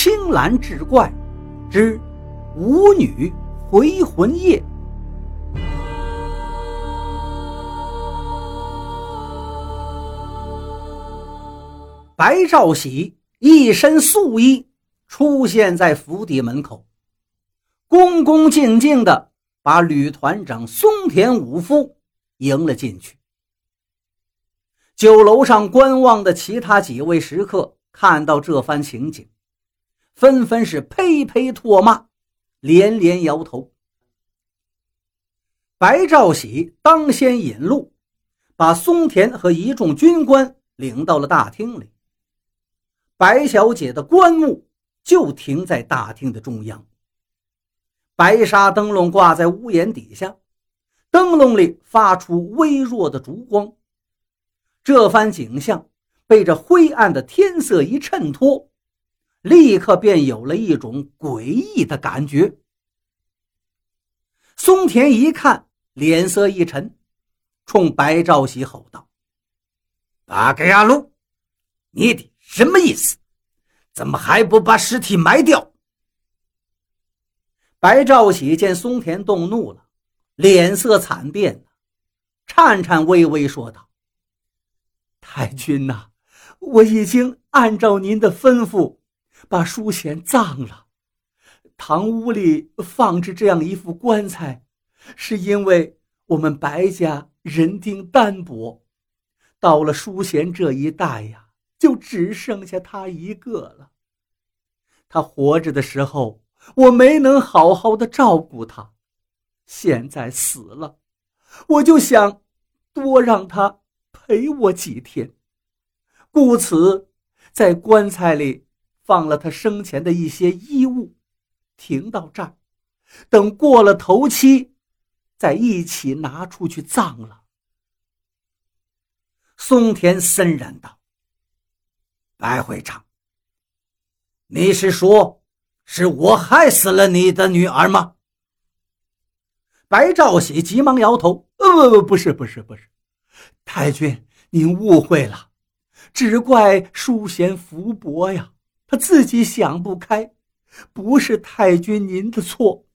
青蓝志怪之舞女回魂夜。白兆喜一身素衣出现在府邸门口，恭恭敬敬的把吕团长松田武夫迎了进去。酒楼上观望的其他几位食客看到这番情景，纷纷是呸呸唾骂，连连摇头。白兆喜当先引路，把松田和一众军官领到了大厅里。白小姐的棺木就停在大厅的中央，白纱灯笼挂在屋檐底下，灯笼里发出微弱的烛光。这番景象被这灰暗的天色一衬托，立刻便有了一种诡异的感觉。松田一看，脸色一沉，冲白兆喜吼道：“八格亚路，你的什么意思？怎么还不把尸体埋掉？”白兆喜见松田动怒了，脸色惨变，颤颤巍巍说道。太君呐，我已经按照您的吩咐，把淑贤葬了。堂屋里放置这样一副棺材，是因为我们白家人丁单薄，到了淑贤这一代呀，就只剩下他一个了。他活着的时候，我没能好好的照顾他，现在死了，我就想多让他。陪我几天，故此在棺材里放了他生前的一些衣物，停到这儿，等过了头七，再一起拿出去葬了。松田森然道：“白会长，你是说，是我害死了你的女儿吗？”白兆喜急忙摇头：“呃，不，是，不是，不是。”太君，您误会了，只怪淑贤福薄呀，他自己想不开，不是太君您的错。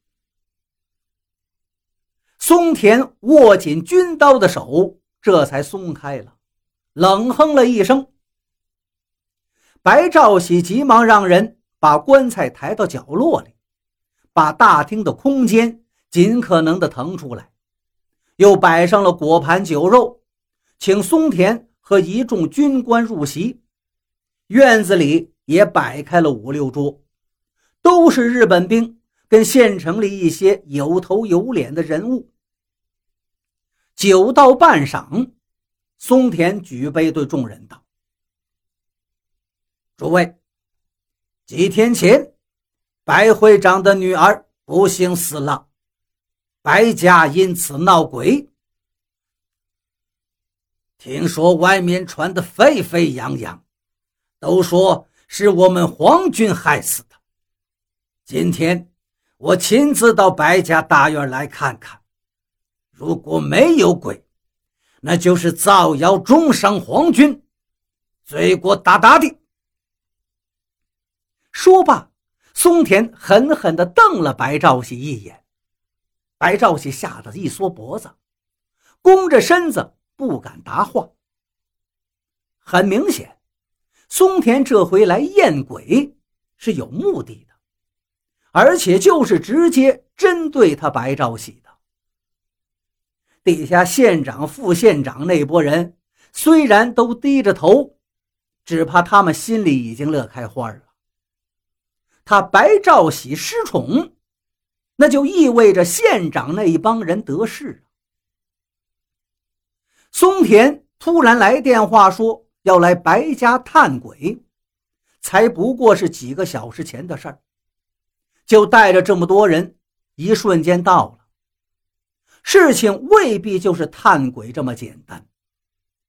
松田握紧军刀的手这才松开了，冷哼了一声。白兆喜急忙让人把棺材抬到角落里，把大厅的空间尽可能的腾出来，又摆上了果盘酒肉。请松田和一众军官入席，院子里也摆开了五六桌，都是日本兵跟县城里一些有头有脸的人物。酒到半晌，松田举杯对众人道：“诸位，几天前，白会长的女儿不幸死了，白家因此闹鬼。”听说外面传得沸沸扬扬，都说是我们皇军害死的。今天我亲自到白家大院来看看，如果没有鬼，那就是造谣中伤皇军，罪过大大的。说罢，松田狠狠地瞪了白兆喜一眼，白兆喜吓得一缩脖子，弓着身子。不敢答话。很明显，松田这回来验鬼是有目的的，而且就是直接针对他白兆喜的。底下县长、副县长那波人虽然都低着头，只怕他们心里已经乐开花了。他白兆喜失宠，那就意味着县长那一帮人得势了。松田突然来电话说要来白家探鬼，才不过是几个小时前的事儿，就带着这么多人，一瞬间到了。事情未必就是探鬼这么简单，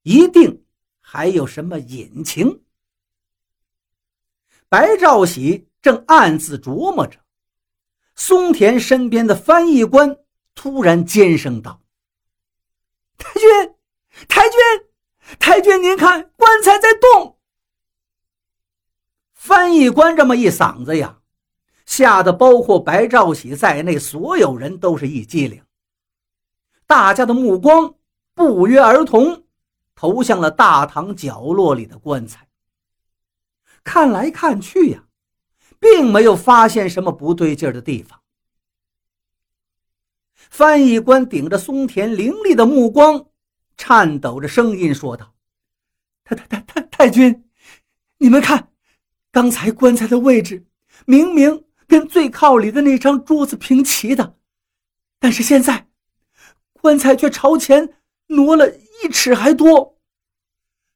一定还有什么隐情。白兆喜正暗自琢磨着，松田身边的翻译官突然尖声道：“太君。”太君，太君，您看棺材在动。翻译官这么一嗓子呀，吓得包括白兆喜在内所有人都是一激灵。大家的目光不约而同投向了大堂角落里的棺材。看来看去呀，并没有发现什么不对劲的地方。翻译官顶着松田凌厉的目光，颤抖着声音说道：“太太太太太君，你们看。”刚才棺材的位置明明跟最靠里的那张桌子平齐的，但是现在棺材却朝前挪了一尺还多。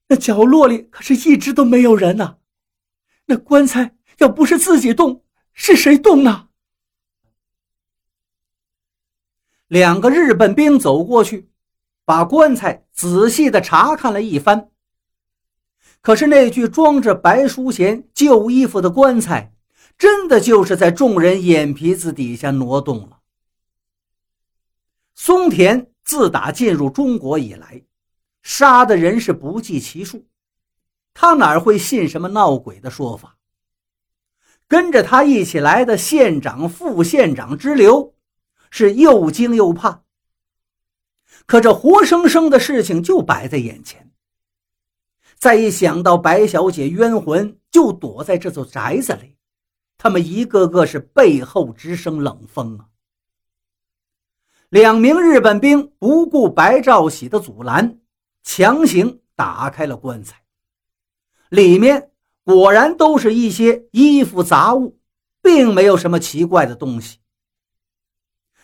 那角落里可是一直都没有人呐！那棺材要不是自己动，是谁动呢？两个日本兵走过去，把棺材仔细的查看了一番。可是那具装着白淑贤旧衣服的棺材，真的就是在众人眼皮子底下挪动了。松田自打进入中国以来，杀的人是不计其数，他哪会信什么闹鬼的说法？跟着他一起来的县长、副县长之流，是又惊又怕。可这活生生的事情就摆在眼前。再一想到白小姐冤魂就躲在这座宅子里，他们一个个是背后直生冷风啊！两名日本兵不顾白兆喜的阻拦，强行打开了棺材，里面果然都是一些衣服杂物，并没有什么奇怪的东西。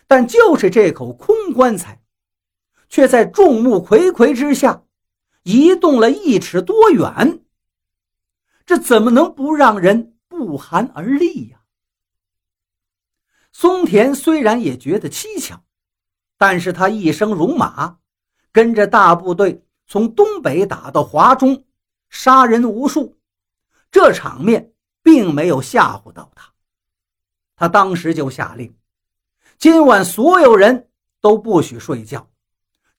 但就是这口空棺材，却在众目睽睽之下。移动了一尺多远，这怎么能不让人不寒而栗呀？松田虽然也觉得蹊跷，但是他一生戎马，跟着大部队从东北打到华中，杀人无数，这场面并没有吓唬到他。他当时就下令，今晚所有人都不许睡觉，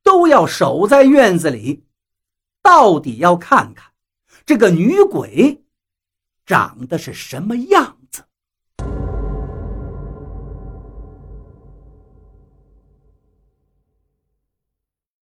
都要守在院子里。到底要看看这个女鬼长得是什么样。